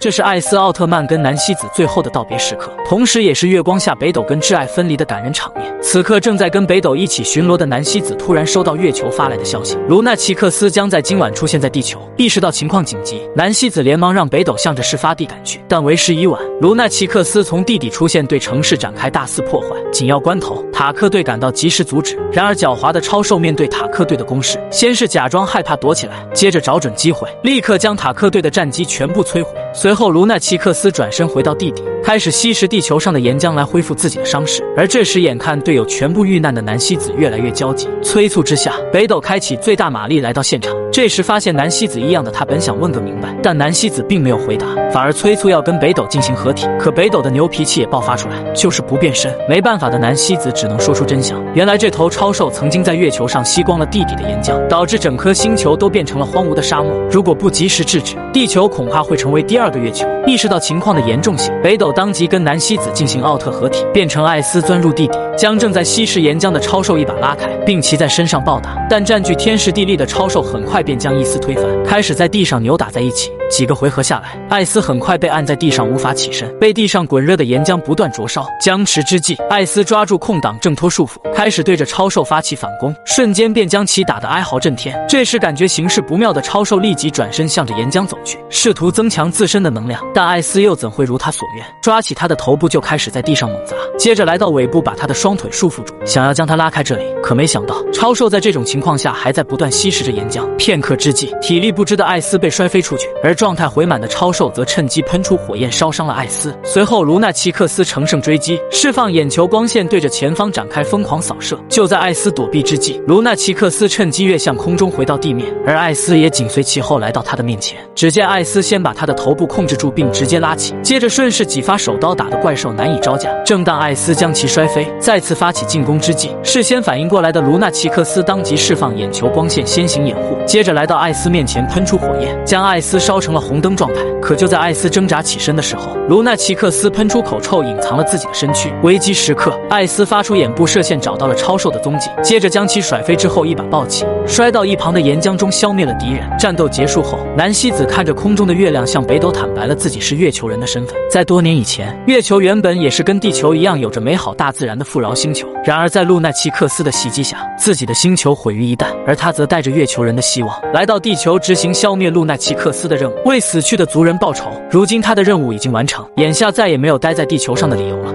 这是艾斯奥特曼跟南希子最后的道别时刻，同时也是月光下北斗跟挚爱分离的感人场面。此刻正在跟北斗一起巡逻的南希子突然收到月球发来的消息，卢纳奇克斯将在今晚出现在地球。意识到情况紧急，南希子连忙让北斗向着事发地赶去，但为时已晚。卢纳奇克斯从地底出现，对城市展开大肆破坏。紧要关头，塔克队赶到及时阻止。然而狡猾的超兽面对塔克队的攻势，先是假装害怕躲起来，接着找准机会，立刻将塔克队的战机全部摧毁。随后，卢纳奇克斯转身回到地底。开始吸食地球上的岩浆来恢复自己的伤势，而这时眼看队友全部遇难的南希子越来越焦急，催促之下，北斗开启最大马力来到现场。这时发现南希子异样的他本想问个明白，但南希子并没有回答，反而催促要跟北斗进行合体。可北斗的牛脾气也爆发出来，就是不变身。没办法的南希子只能说出真相：原来这头超兽曾经在月球上吸光了地底的岩浆，导致整颗星球都变成了荒芜的沙漠。如果不及时制止，地球恐怕会成为第二个月球。意识到情况的严重性，北斗。当即跟南希子进行奥特合体，变成艾斯钻入地底，将正在吸食岩浆的超兽一把拉开，并骑在身上暴打。但占据天时地利的超兽很快便将伊斯推翻，开始在地上扭打在一起。几个回合下来，艾斯很快被按在地上，无法起身，被地上滚热的岩浆不断灼烧。僵持之际，艾斯抓住空档挣脱束缚，开始对着超兽发起反攻，瞬间便将其打得哀嚎震天。这时感觉形势不妙的超兽立即转身向着岩浆走去，试图增强自身的能量。但艾斯又怎会如他所愿？抓起他的头部就开始在地上猛砸，接着来到尾部把他的双腿束缚住，想要将他拉开这里。可没想到，超兽在这种情况下还在不断吸食着岩浆。片刻之际，体力不支的艾斯被摔飞出去，而。状态回满的超兽则趁机喷出火焰，烧伤了艾斯。随后，卢纳奇克斯乘胜追击，释放眼球光线，对着前方展开疯狂扫射。就在艾斯躲避之际，卢纳奇克斯趁机跃向空中，回到地面，而艾斯也紧随其后来到他的面前。只见艾斯先把他的头部控制住，并直接拉起，接着顺势几发手刀打得怪兽难以招架。正当艾斯将其摔飞，再次发起进攻之际，事先反应过来的卢纳奇克斯当即释放眼球光线，先行掩护，接着来到艾斯面前喷出火焰，将艾斯烧成。成了红灯状态，可就在艾斯挣扎起身的时候，卢纳奇克斯喷出口臭，隐藏了自己的身躯。危机时刻，艾斯发出眼部射线，找到了超兽的踪迹，接着将其甩飞之后，一把抱起，摔到一旁的岩浆中，消灭了敌人。战斗结束后，南希子看着空中的月亮，向北斗坦白了自己是月球人的身份。在多年以前，月球原本也是跟地球一样，有着美好大自然的富饶星球。然而在路奈奇克斯的袭击下，自己的星球毁于一旦，而他则带着月球人的希望，来到地球执行消灭路奈奇克斯的任务。为死去的族人报仇。如今他的任务已经完成，眼下再也没有待在地球上的理由了。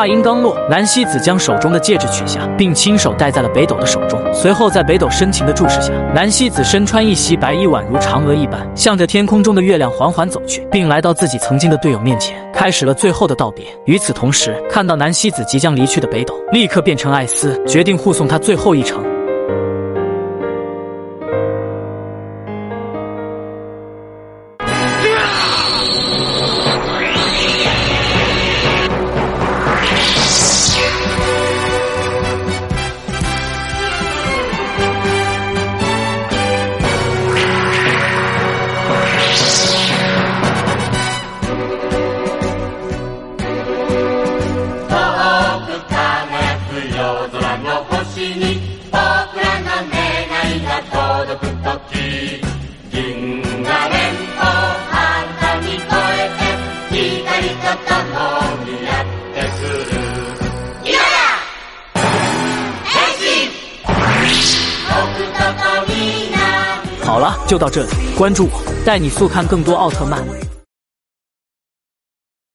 话音刚落，南希子将手中的戒指取下，并亲手戴在了北斗的手中。随后，在北斗深情的注视下，南希子身穿一袭白衣，宛如嫦娥一般，向着天空中的月亮缓缓走去，并来到自己曾经的队友面前，开始了最后的道别。与此同时，看到南希子即将离去的北斗，立刻变成艾斯，决定护送他最后一程。好了，就到这里，关注我，带你速看更多奥特曼。